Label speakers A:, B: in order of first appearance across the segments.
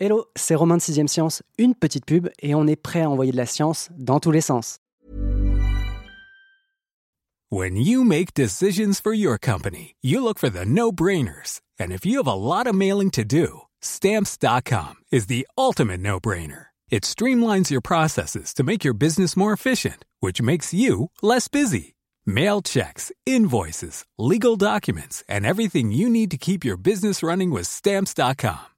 A: Hello, c'est Romain de 6ème Science, une petite pub et on est prêt à envoyer de la science dans tous les sens.
B: When you make decisions for your company, you look for the no-brainers. And if you have a lot of mailing to do, stamps.com is the ultimate no-brainer. It streamlines your processes to make your business more efficient, which makes you less busy. Mail checks, invoices, legal documents, and everything you need to keep your business running with stamps.com.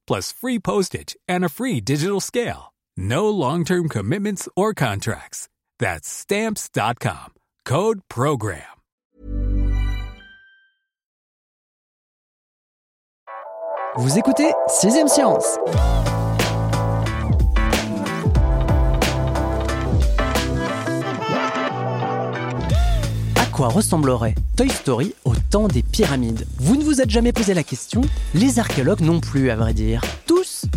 B: plus free postage and a free digital scale. No long term commitments or contracts. That's Stamps.com. Code PROGRAM.
A: Vous écoutez 6ème Science. À quoi ressemblerait Toy Story des pyramides Vous ne vous êtes jamais posé la question Les archéologues non plus, à vrai dire.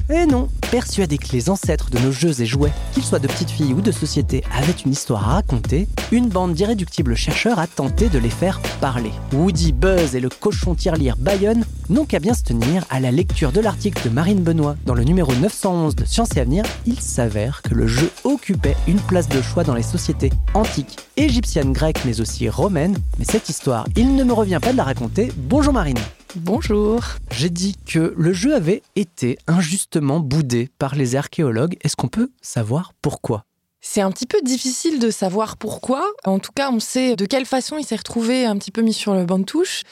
A: Tous Eh non Persuadés que les ancêtres de nos jeux et jouets, qu'ils soient de petites filles ou de société, avaient une histoire à raconter, une bande d'irréductibles chercheurs a tenté de les faire parler. Woody, Buzz et le cochon tirelire Bayonne n'ont qu'à bien se tenir à la lecture de l'article de Marine Benoît dans le numéro 911 de Science et Avenir. Il s'avère que le jeu occupait une place de choix dans les sociétés antiques, égyptiennes, grecques, mais aussi romaines. Mais cette histoire, il ne me revient pas de la raconter. Bonjour Marine.
C: Bonjour.
A: J'ai dit que le jeu avait été injustement boudé par les archéologues. Est-ce qu'on peut savoir pourquoi?
C: C'est un petit peu difficile de savoir pourquoi. En tout cas, on sait de quelle façon il s'est retrouvé un petit peu mis sur le banc de touche.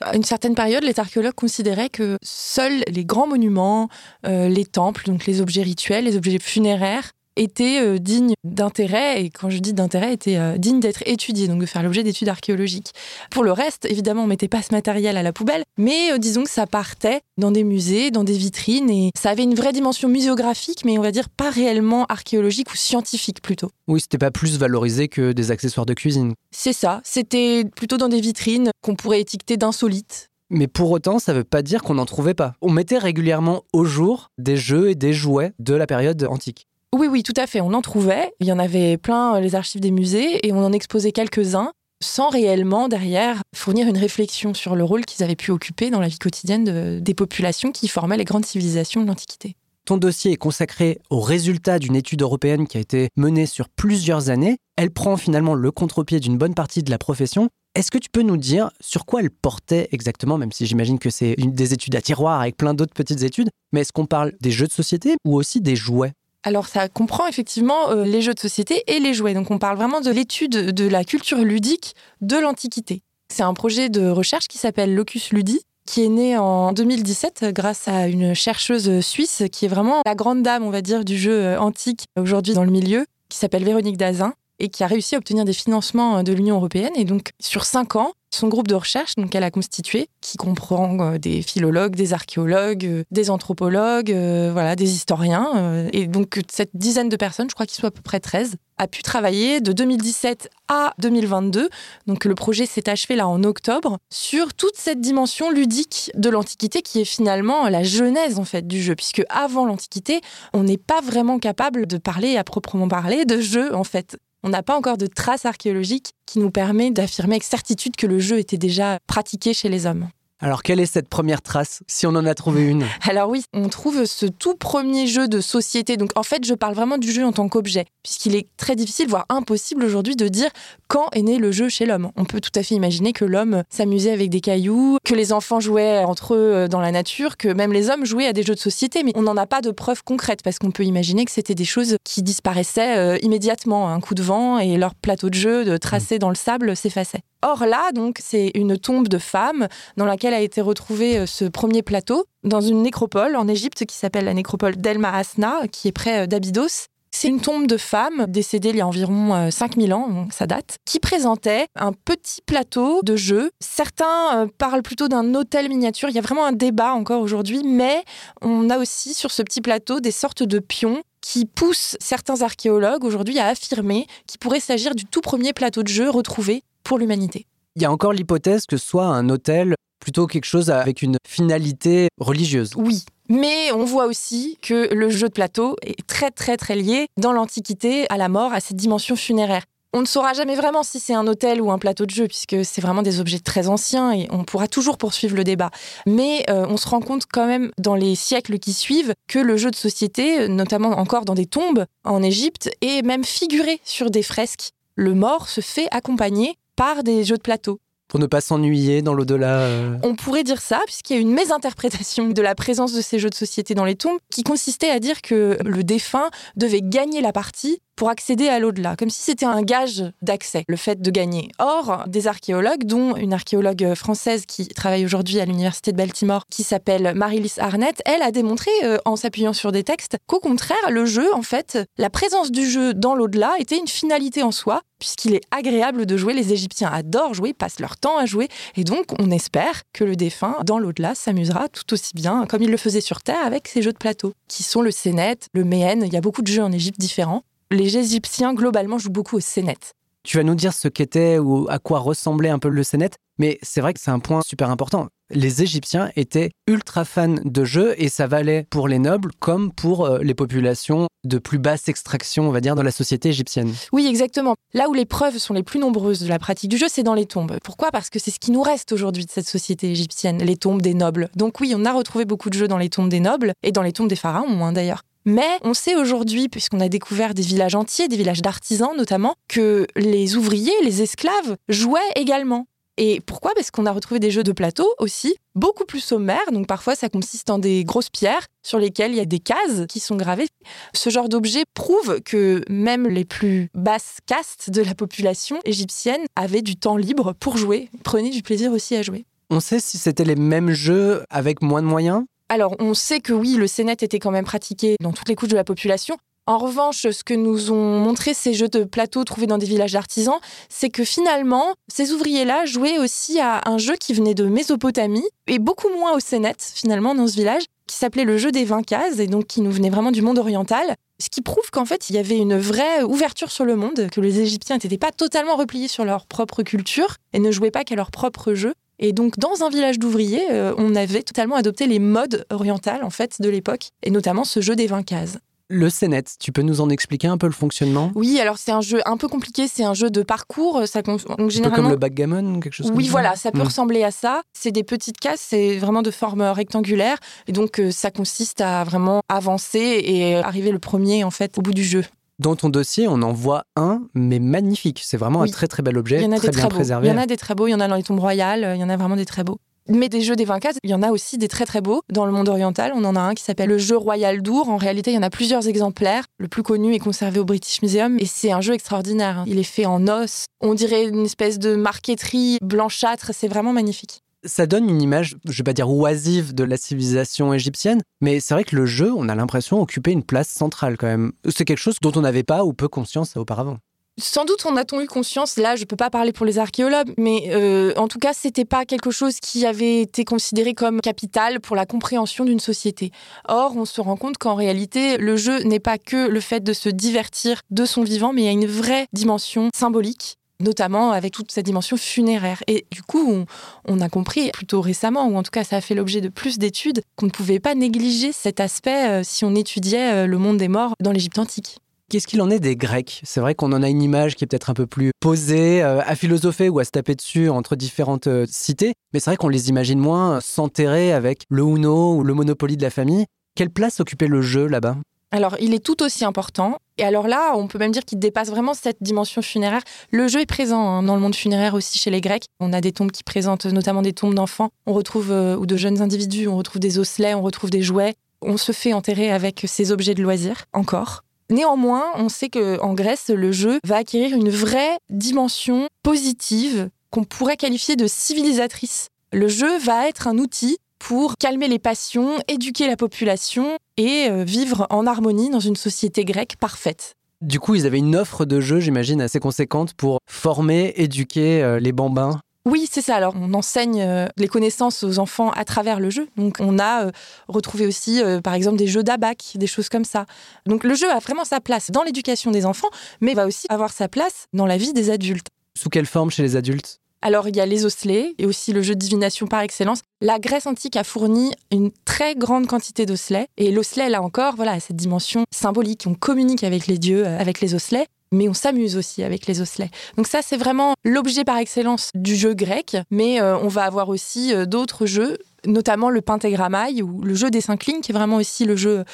C: À une certaine période, les archéologues considéraient que seuls les grands monuments, euh, les temples, donc les objets rituels, les objets funéraires, étaient euh, dignes d'intérêt, et quand je dis d'intérêt, étaient euh, dignes d'être étudiés, donc de faire l'objet d'études archéologiques. Pour le reste, évidemment, on mettait pas ce matériel à la poubelle, mais euh, disons que ça partait dans des musées, dans des vitrines, et ça avait une vraie dimension muséographique, mais on va dire pas réellement archéologique ou scientifique plutôt.
A: Oui, c'était pas plus valorisé que des accessoires de cuisine.
C: C'est ça, c'était plutôt dans des vitrines qu'on pourrait étiqueter d'insolites.
A: Mais pour autant, ça veut pas dire qu'on n'en trouvait pas. On mettait régulièrement au jour des jeux et des jouets de la période antique.
C: Oui, oui, tout à fait. On en trouvait. Il y en avait plein, euh, les archives des musées, et on en exposait quelques-uns sans réellement, derrière, fournir une réflexion sur le rôle qu'ils avaient pu occuper dans la vie quotidienne de- des populations qui formaient les grandes civilisations de l'Antiquité.
A: Ton dossier est consacré aux résultats d'une étude européenne qui a été menée sur plusieurs années. Elle prend finalement le contre-pied d'une bonne partie de la profession. Est-ce que tu peux nous dire sur quoi elle portait exactement, même si j'imagine que c'est des études à tiroir avec plein d'autres petites études, mais est-ce qu'on parle des jeux de société ou aussi des jouets?
C: Alors ça comprend effectivement euh, les jeux de société et les jouets. Donc on parle vraiment de l'étude de la culture ludique de l'Antiquité. C'est un projet de recherche qui s'appelle Locus Ludi, qui est né en 2017 grâce à une chercheuse suisse qui est vraiment la grande dame, on va dire, du jeu euh, antique aujourd'hui dans le milieu, qui s'appelle Véronique Dazin et qui a réussi à obtenir des financements euh, de l'Union européenne. Et donc, sur cinq ans, son groupe de recherche, donc elle a constitué, qui comprend euh, des philologues, des archéologues, euh, des anthropologues, euh, voilà, des historiens. et donc, cette dizaine de personnes, je crois qu'ils sont à peu près 13, a pu travailler de 2017 à 2022. Donc, le projet s'est achevé là en octobre sur toute cette dimension ludique de l'Antiquité qui est finalement la genèse en fait du jeu, puisque avant l'Antiquité, on n'est pas vraiment capable de parler à proprement parler de jeu en fait. On n'a pas encore de traces archéologiques qui nous permet d'affirmer avec certitude que le jeu était déjà pratiqué chez les hommes.
A: Alors quelle est cette première trace, si on en a trouvé une?
C: Alors oui, on trouve ce tout premier jeu de société. Donc en fait, je parle vraiment du jeu en tant qu'objet, puisqu'il est très difficile, voire impossible aujourd'hui de dire quand est né le jeu chez l'homme. On peut tout à fait imaginer que l'homme s'amusait avec des cailloux, que les enfants jouaient entre eux euh, dans la nature, que même les hommes jouaient à des jeux de société, mais on n'en a pas de preuves concrètes, parce qu'on peut imaginer que c'était des choses qui disparaissaient euh, immédiatement, un coup de vent, et leur plateau de jeu de tracé dans le sable s'effaçait. Or là, donc, c'est une tombe de femmes dans laquelle a été retrouvé euh, ce premier plateau, dans une nécropole en Égypte qui s'appelle la nécropole d'El Mahasna, qui est près euh, d'Abydos. C'est une tombe de femmes décédée il y a environ euh, 5000 ans, donc ça date, qui présentait un petit plateau de jeu. Certains euh, parlent plutôt d'un hôtel miniature. Il y a vraiment un débat encore aujourd'hui, mais on a aussi sur ce petit plateau des sortes de pions qui pousse certains archéologues aujourd'hui à affirmer qu'il pourrait s'agir du tout premier plateau de jeu retrouvé pour l'humanité.
A: Il y a encore l'hypothèse que ce soit un hôtel plutôt quelque chose avec une finalité religieuse.
C: Oui, mais on voit aussi que le jeu de plateau est très très très lié dans l'Antiquité à la mort, à cette dimension funéraire. On ne saura jamais vraiment si c'est un hôtel ou un plateau de jeu, puisque c'est vraiment des objets très anciens et on pourra toujours poursuivre le débat. Mais euh, on se rend compte quand même dans les siècles qui suivent que le jeu de société, notamment encore dans des tombes en Égypte, est même figuré sur des fresques. Le mort se fait accompagner par des jeux de plateau
A: pour ne pas s'ennuyer dans l'au-delà euh.
C: On pourrait dire ça, puisqu'il y a une mésinterprétation de la présence de ces jeux de société dans les tombes, qui consistait à dire que le défunt devait gagner la partie pour accéder à l'au-delà, comme si c'était un gage d'accès, le fait de gagner. Or, des archéologues, dont une archéologue française qui travaille aujourd'hui à l'Université de Baltimore, qui s'appelle Marilys Arnett, elle a démontré, euh, en s'appuyant sur des textes, qu'au contraire, le jeu, en fait, la présence du jeu dans l'au-delà était une finalité en soi, puisqu'il est agréable de jouer. Les Égyptiens adorent jouer, passent leur temps à jouer, et donc on espère que le défunt, dans l'au-delà, s'amusera tout aussi bien comme il le faisait sur Terre avec ses jeux de plateau, qui sont le Sénet, le Méhen. Il y a beaucoup de jeux en Égypte différents les Égyptiens, globalement, jouent beaucoup au Sénet.
A: Tu vas nous dire ce qu'était ou à quoi ressemblait un peu le Sénet, mais c'est vrai que c'est un point super important. Les Égyptiens étaient ultra fans de jeux et ça valait pour les nobles comme pour euh, les populations de plus basse extraction, on va dire, dans la société égyptienne.
C: Oui, exactement. Là où les preuves sont les plus nombreuses de la pratique du jeu, c'est dans les tombes. Pourquoi? Parce que c'est ce qui nous reste aujourd'hui de cette société égyptienne, les tombes des nobles. Donc oui, on a retrouvé beaucoup de jeux dans les tombes des nobles et dans les tombes des pharaons, hein, d'ailleurs. Mais on sait aujourd'hui, puisqu'on a découvert des villages entiers, des villages d'artisans notamment, que les ouvriers, les esclaves jouaient également. Et pourquoi? Parce qu'on a retrouvé des jeux de plateau aussi, beaucoup plus sommaires. Donc parfois, ça consiste en des grosses pierres sur lesquelles il y a des cases qui sont gravées. Ce genre d'objet prouve que même les plus basses castes de la population égyptienne avaient du temps libre pour jouer, prenaient du plaisir aussi à jouer.
A: On sait si c'était les mêmes jeux avec moins de moyens?
C: Alors, on sait que oui, le Sénet était quand même pratiqué dans toutes les couches de la population. En revanche, ce que nous ont montré ces jeux de plateau trouvés dans des villages d'artisans, c'est que finalement, ces ouvriers-là jouaient aussi à un jeu qui venait de Mésopotamie, et beaucoup moins au Sénet, finalement, dans ce village, qui s'appelait le jeu des 20 cases, et donc qui nous venait vraiment du monde oriental. Ce qui prouve qu'en fait, il y avait une vraie ouverture sur le monde, que les Égyptiens n'étaient pas totalement repliés sur leur propre culture et ne jouaient pas qu'à leur propre jeu. Et donc, dans un village d'ouvriers, euh, on avait totalement adopté les modes orientales, en fait, de l'époque, et notamment ce jeu des 20 cases.
A: Le Sénet, tu peux nous en expliquer un peu le fonctionnement?
C: Oui, alors c'est un jeu un peu compliqué, c'est un jeu de parcours. Ça, donc,
A: généralement... Un peu comme le backgammon quelque chose
C: Oui,
A: comme
C: voilà, ça, peut ressembler à ça. C'est des petites cases, c'est vraiment de forme rectangulaire. Et donc, euh, ça consiste à vraiment avancer et arriver le premier, en fait, au bout du jeu.
A: Dans ton dossier, on en voit un, mais magnifique. C'est vraiment un très très bel objet,
C: il y en a
A: très
C: des
A: bien
C: très
A: préservé.
C: Il y en a des très beaux, il y en a dans les tombes royales, il y en a vraiment des très beaux. Mais des jeux des 24, il y en a aussi des très très beaux. Dans le monde oriental, on en a un qui s'appelle le jeu royal d'Our. En réalité, il y en a plusieurs exemplaires. Le plus connu est conservé au British Museum et c'est un jeu extraordinaire. Il est fait en os. On dirait une espèce de marqueterie blanchâtre. C'est vraiment magnifique
A: ça donne une image, je vais pas dire oisive de la civilisation égyptienne, mais c'est vrai que le jeu, on a l'impression occupait une place centrale quand même. C'est quelque chose dont on n'avait pas ou peu conscience auparavant.
C: Sans doute on a-t-on eu conscience, là je peux pas parler pour les archéologues, mais euh, en tout cas c'était pas quelque chose qui avait été considéré comme capital pour la compréhension d'une société. Or on se rend compte qu'en réalité le jeu n'est pas que le fait de se divertir de son vivant, mais il y a une vraie dimension symbolique notamment avec toute sa dimension funéraire. Et du coup, on, a compris plutôt récemment, ou en tout cas ça a fait l'objet de plus d'études, qu'on ne pouvait pas négliger cet aspect euh, si on étudiait euh, le monde des morts dans l'Égypte antique.
A: Qu'est-ce qu'il en est des Grecs? C'est vrai qu'on en a une image qui est peut-être un peu plus posée, euh, à philosopher ou à se taper dessus entre différentes cités, mais c'est vrai qu'on les imagine moins s'enterrer avec le Uno ou le Monopoly de la famille. Quelle place occupait le jeu là-bas?
C: Alors, il est tout aussi important. Et alors là, on peut même dire qu'il dépasse vraiment cette dimension funéraire. Le jeu est présent hein, dans le monde funéraire aussi chez les Grecs. On a des tombes qui présentent notamment des tombes d'enfants. On retrouve, euh, ou de jeunes individus, on retrouve des osselets, on retrouve des jouets. On se fait enterrer avec ces objets de loisirs, encore. Néanmoins, on sait qu'en Grèce, le jeu va acquérir une vraie dimension positive qu'on pourrait qualifier de civilisatrice. Le jeu va être un outil pour calmer les passions, éduquer la population et euh, vivre en harmonie dans une société grecque parfaite.
A: Du coup, ils avaient une offre de jeu, j'imagine, assez conséquente pour former, éduquer euh, les bambins.
C: Oui, c'est ça. Alors, on enseigne euh, les connaissances aux enfants à travers le jeu. Donc, on a retrouvé aussi, par exemple, des jeux d'abac, des choses comme ça. Donc, le jeu a vraiment sa place dans l'éducation des enfants, mais va aussi avoir sa place dans la vie des adultes.
A: Sous quelle forme chez les adultes?
C: Alors, il y a les osselets et aussi le jeu de divination par excellence. La Grèce antique a fourni une très grande quantité d'osselets. Et l'osselet, là encore, voilà, cette dimension symbolique. On communique avec les dieux, avec les osselets mais on s'amuse aussi avec les osselets. Donc ça, c'est vraiment l'objet par excellence du jeu grec, mais euh, on va avoir aussi euh, d'autres jeux, notamment le pentagrammaï ou le jeu des cinq lignes, qui est vraiment aussi le jeu,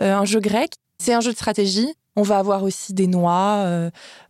C: euh, un jeu grec. C'est un jeu de stratégie. On va avoir aussi des noix.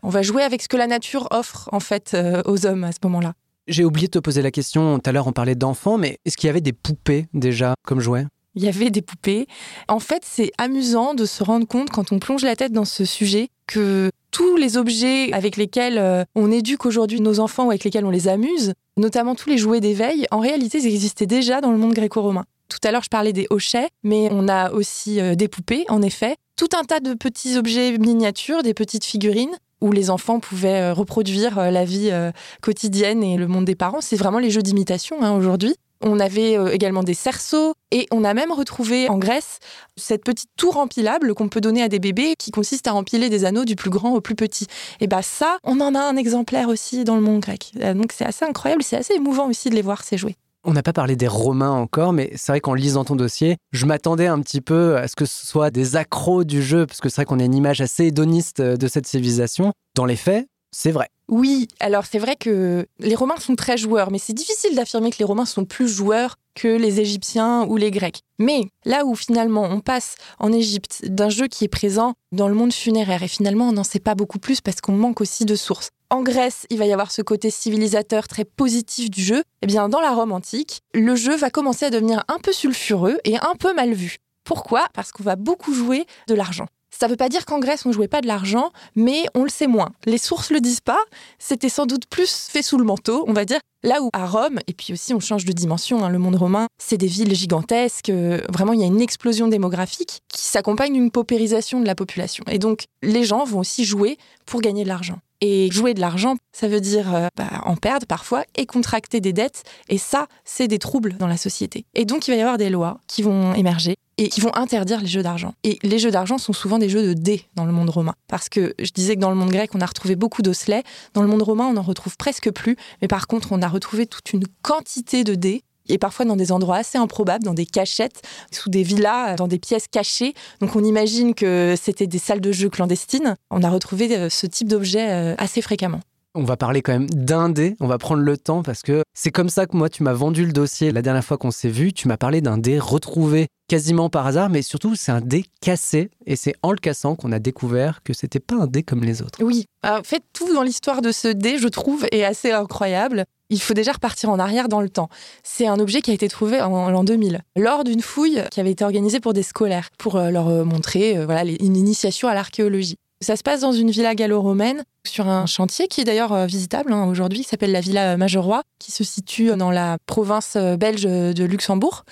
C: on va jouer avec ce que la nature offre en fait aux hommes à ce moment-là.
A: J'ai oublié de te poser la question. Tout à l'heure, on parlait d'enfants, mais est-ce qu'il y avait des poupées déjà comme jouets?
C: Il y avait des poupées. En fait, c'est amusant de se rendre compte quand on plonge la tête dans ce sujet que tous les objets avec lesquels euh, on éduque aujourd'hui nos enfants ou avec lesquels on les amuse, notamment tous les jouets d'éveil, en réalité, ils existaient déjà dans le monde gréco-romain. Tout à l'heure, je parlais des hochets, mais on a aussi euh, des poupées, en effet. Tout un tas de petits objets miniatures, des petites figurines où les enfants pouvaient euh, reproduire la vie quotidienne et le monde des parents. C'est vraiment les jeux d'imitation hein, aujourd'hui. On avait euh, également des cerceaux et on a même retrouvé en Grèce cette petite tour empilable qu'on peut donner à des bébés qui consiste à empiler des anneaux du plus grand au plus petit. Et bien ça, on en a un exemplaire aussi dans le monde grec. Euh, donc c'est assez incroyable, c'est assez émouvant aussi de les voir ces jouets.
A: On n'a pas parlé des Romains encore, mais c'est vrai qu'en lisant ton dossier, je m'attendais un petit peu à ce que ce soit des accros du jeu, parce que c'est vrai qu'on a une image assez hédoniste de cette civilisation. Dans les faits, c'est vrai.
C: Oui, alors c'est vrai que les Romains sont très joueurs, mais c'est difficile d'affirmer que les Romains sont plus joueurs que les Égyptiens ou les Grecs. Mais là où finalement on passe en Égypte d'un jeu qui est présent dans le monde funéraire, et finalement on n'en sait pas beaucoup plus parce qu'on manque aussi de sources. En Grèce, il va y avoir ce côté civilisateur très positif du jeu. Eh bien, dans la Rome antique, le jeu va commencer à devenir un peu sulfureux et un peu mal vu. Pourquoi? Parce qu'on va beaucoup jouer de l'argent. Ça ne veut pas dire qu'en Grèce, on jouait pas de l'argent, mais on le sait moins. Les sources le disent pas. C'était sans doute plus fait sous le manteau, on va dire. Là où à Rome, et puis aussi on change de dimension, hein, le monde romain, c'est des villes gigantesques. Euh, vraiment, il y a une explosion démographique qui s'accompagne d'une paupérisation de la population. Et donc, les gens vont aussi jouer pour gagner de l'argent. Et jouer de l'argent, ça veut dire euh, bah, en perdre parfois et contracter des dettes. Et ça, c'est des troubles dans la société. Et donc, il va y avoir des lois qui vont émerger et qui vont interdire les jeux d'argent. Et les jeux d'argent sont souvent des jeux de dés dans le monde romain. Parce que je disais que dans le monde grec, on a retrouvé beaucoup d'osselets. Dans le monde romain, on n'en retrouve presque plus. Mais par contre, on a retrouvé toute une quantité de dés et parfois dans des endroits assez improbables, dans des cachettes, sous des villas, dans des pièces cachées. Donc on imagine que c'était des salles de jeux clandestines. On a retrouvé euh, ce type d'objets euh, assez fréquemment.
A: On va parler quand même d'un dé, on va prendre le temps parce que c'est comme ça que moi tu m'as vendu le dossier la dernière fois qu'on s'est vu, tu m'as parlé d'un dé retrouvé quasiment par hasard, mais surtout c'est un dé cassé et c'est en le cassant qu'on a découvert que c'était pas un dé comme les autres.
C: Oui, en fait tout dans l'histoire de ce dé je trouve est assez incroyable il faut déjà repartir en arrière dans le temps. C'est un objet qui a été trouvé en l'an 2000, lors d'une fouille qui avait été organisée pour des scolaires, pour euh, leur euh, montrer euh, voilà, une initiation à l'archéologie. Ça se passe dans une villa gallo-romaine, sur un chantier qui est d'ailleurs visitable hein, aujourd'hui, qui s'appelle la Villa Majeroy, qui se situe dans la province belge de Luxembourg.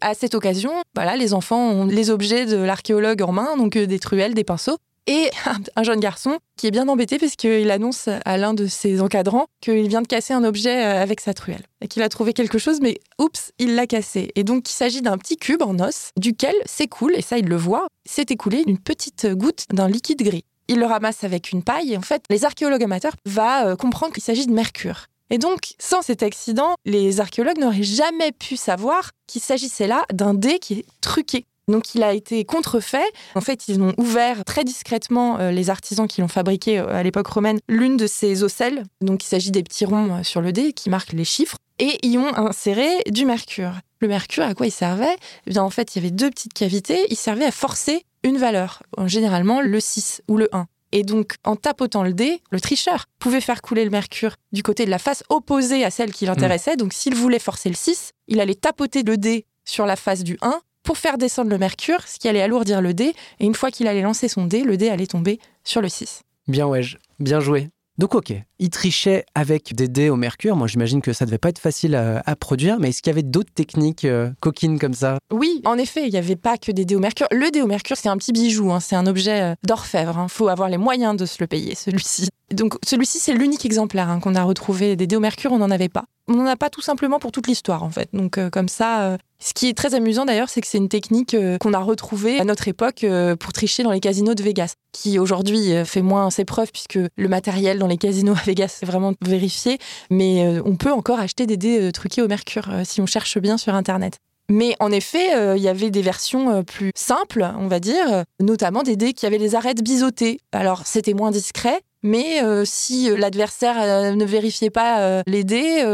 C: À cette occasion, voilà, les enfants ont les objets de l'archéologue en main, donc des truelles, des pinceaux, et un jeune garçon qui est bien embêté parce qu'il annonce à l'un de ses encadrants qu'il vient de casser un objet euh, avec sa truelle et qu'il a trouvé quelque chose, mais oups, il l'a cassé. Et donc il s'agit d'un petit cube en os duquel s'écoule, et ça il le voit, s'est écoulé une petite goutte d'un liquide gris. Il le ramasse avec une paille et en fait les archéologues amateurs vont euh, comprendre qu'il s'agit de mercure. Et donc, sans cet accident, les archéologues n'auraient jamais pu savoir qu'il s'agissait là d'un dé qui est truqué. Donc il a été contrefait. En fait, ils ont ouvert très discrètement, euh, les artisans qui l'ont fabriqué euh, à l'époque romaine, l'une de ces ocelles. Donc il s'agit des petits ronds sur le dé qui marquent les chiffres. Et y ont inséré du mercure. Le mercure, à quoi il servait? Eh bien, En fait, il y avait deux petites cavités. Il servait à forcer une valeur, généralement le 6 ou le 1. Et donc, en tapotant le dé, le tricheur pouvait faire couler le mercure du côté de la face opposée à celle qui l'intéressait. Donc, s'il voulait forcer le 6, il allait tapoter le dé sur la face du 1 pour faire descendre le mercure, ce qui allait alourdir le dé, et une fois qu'il allait lancer son dé, le dé allait tomber sur le 6.
A: Bien ouais, bien joué. Donc ok, il trichait avec des dés au mercure. Moi j'imagine que ça devait pas être facile à, produire, mais est-ce qu'il y avait d'autres techniques euh, coquines comme ça?
C: Oui, en effet, il n'y avait pas que des dés au mercure. Le dé au mercure, c'est un petit bijou, hein, c'est un objet euh, d'orfèvre. Il faut avoir les moyens de se le payer, celui-ci. Donc celui-ci, c'est l'unique exemplaire hein, qu'on a retrouvé. Des dés au mercure, on n'en avait pas. On n'en a pas tout simplement pour toute l'histoire, en fait. Donc euh, comme ça, ce qui est très amusant d'ailleurs, c'est que c'est une technique euh, qu'on a retrouvée à notre époque euh, pour tricher dans les casinos de Vegas, qui aujourd'hui euh, fait moins ses preuves puisque le matériel dans les casinos à Vegas est vraiment vérifié, mais on peut encore acheter des dés truqués au mercure si on cherche bien sur Internet. Mais en effet, il y avait des versions plus simples, on va dire, notamment des dés qui avaient les arêtes biseautées. Alors c'était moins discret, mais euh, si euh, l'adversaire euh, ne vérifiait pas les dés,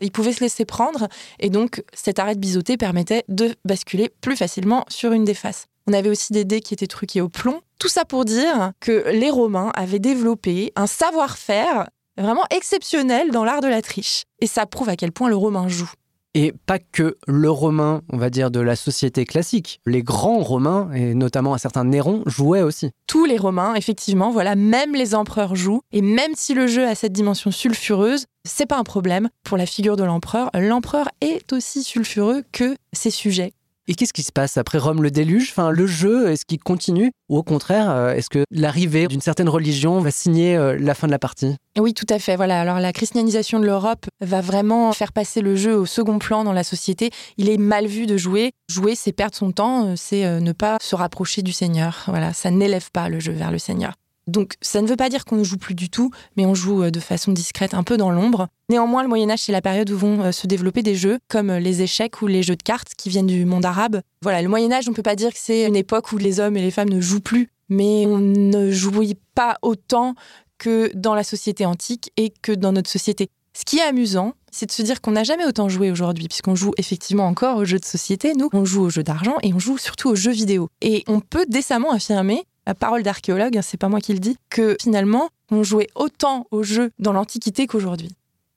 C: il pouvait se laisser prendre. Et donc cette arête biseautée permettait de basculer plus facilement sur une des faces. On avait aussi des dés qui étaient truqués au plomb. Tout ça pour dire que les Romains avaient développé un savoir-faire vraiment exceptionnel dans l'art de la triche. Et ça prouve à quel point le Romain joue.
A: Et pas que le romain, on va dire, de la société classique. Les grands romains, et notamment un certain Néron, jouaient aussi.
C: Tous les Romains, effectivement, voilà, même les empereurs jouent. Et même si le jeu a cette dimension sulfureuse, c'est pas un problème pour la figure de l'empereur. L'empereur est aussi sulfureux que ses sujets.
A: Et qu'est-ce qui se passe après Rome, le déluge? Enfin, le jeu, est-ce qu'il continue? Ou au contraire, euh, est-ce que l'arrivée d'une certaine religion va signer euh, la fin de la partie?
C: Oui, tout à fait. Voilà. Alors la christianisation de l'Europe va vraiment faire passer le jeu au second plan dans la société. Il est mal vu de jouer. Jouer, c'est perdre son temps, euh, c'est ne pas se rapprocher du Seigneur. Voilà, ça n'élève pas le jeu vers le Seigneur. Donc ça ne veut pas dire qu'on ne joue plus du tout, mais on joue euh, de façon discrète, un peu dans l'ombre. Néanmoins, le Moyen Âge, c'est la période où vont euh, se développer des jeux comme euh, les échecs ou les jeux de cartes qui viennent du monde arabe. Voilà, le Moyen Âge, on ne peut pas dire que c'est une époque où les hommes et les femmes ne jouent plus, mais on ne jouit pas autant que dans la société antique et que dans notre société. Ce qui est amusant, c'est de se dire qu'on n'a jamais autant joué aujourd'hui, puisqu'on joue effectivement encore aux jeux de société, nous, on joue aux jeux d'argent et on joue surtout aux jeux vidéo. Et on peut décemment affirmer, à parole d'archéologue, hein, c'est pas moi qui le dis, que finalement, on jouait autant aux jeux dans l'Antiquité qu'aujourd'hui.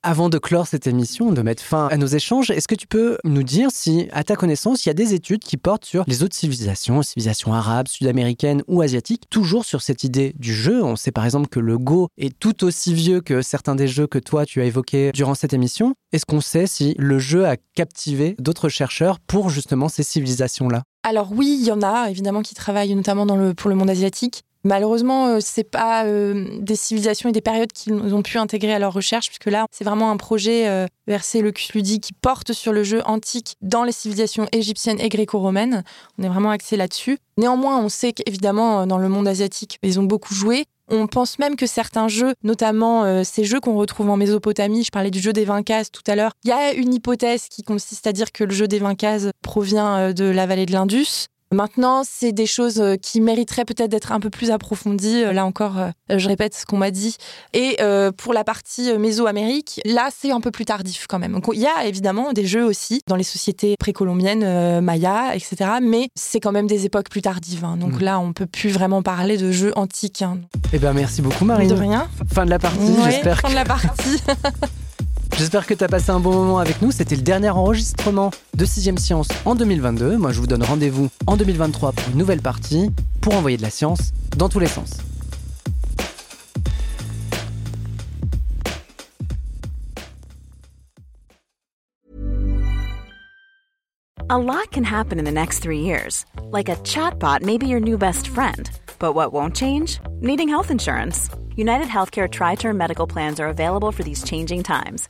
A: Avant de clore cette émission, de mettre fin à nos échanges, est-ce que tu peux nous dire si, à ta connaissance, il y a des études qui portent sur les autres civilisations, civilisations arabes, sud-américaines ou asiatiques, toujours sur cette idée du jeu? On sait par exemple que le Go est tout aussi vieux que certains des jeux que toi tu as évoqués durant cette émission. Est-ce qu'on sait si le jeu a captivé d'autres chercheurs pour justement ces civilisations-là?
C: Alors oui, il y en a évidemment qui travaillent notamment le, pour le monde asiatique. Malheureusement, euh, c'est pas euh, des civilisations et des périodes qu'ils ont pu intégrer à leur recherche, puisque là, c'est vraiment un projet euh, versé Locus Ludi qui porte sur le jeu antique dans les civilisations égyptiennes et gréco-romaines. On est vraiment axé là-dessus. Néanmoins, on sait qu'évidemment, dans le monde asiatique, ils ont beaucoup joué. On pense même que certains jeux, notamment euh, ces jeux qu'on retrouve en Mésopotamie, je parlais du jeu des 20 cases tout à l'heure, il y a une hypothèse qui consiste à dire que le jeu des 20 cases provient euh, de la vallée de l'Indus. Maintenant, c'est des choses euh, qui mériteraient peut-être d'être un peu plus approfondies. Euh, Là encore, euh, je répète ce qu'on m'a dit. Et pour la partie Mésoamérique, là, c'est un peu plus tardif quand même. Donc, il y a évidemment des jeux aussi dans les sociétés précolombiennes, mayas, etc. Mais c'est quand même des époques plus tardives. hein. Donc
A: Mhm.
C: là, on peut plus vraiment parler de jeux antiques. hein.
A: Eh bien, merci beaucoup, Marine.
C: De rien.
A: Fin de la partie,
C: Ouais,
A: j'espère.
C: fin de la partie.
A: J'espère que tu as passé un bon moment avec nous. C'était le dernier enregistrement de 6ème Science en 2022. Moi, je vous donne rendez-vous en 2023 pour une nouvelle partie pour envoyer de la science dans tous les sens.
D: A lot can happen in the next three years. Like a chatbot may be your new best friend. But what won't change? Needing health insurance. United Healthcare Tri Term Medical Plans are available for these changing times.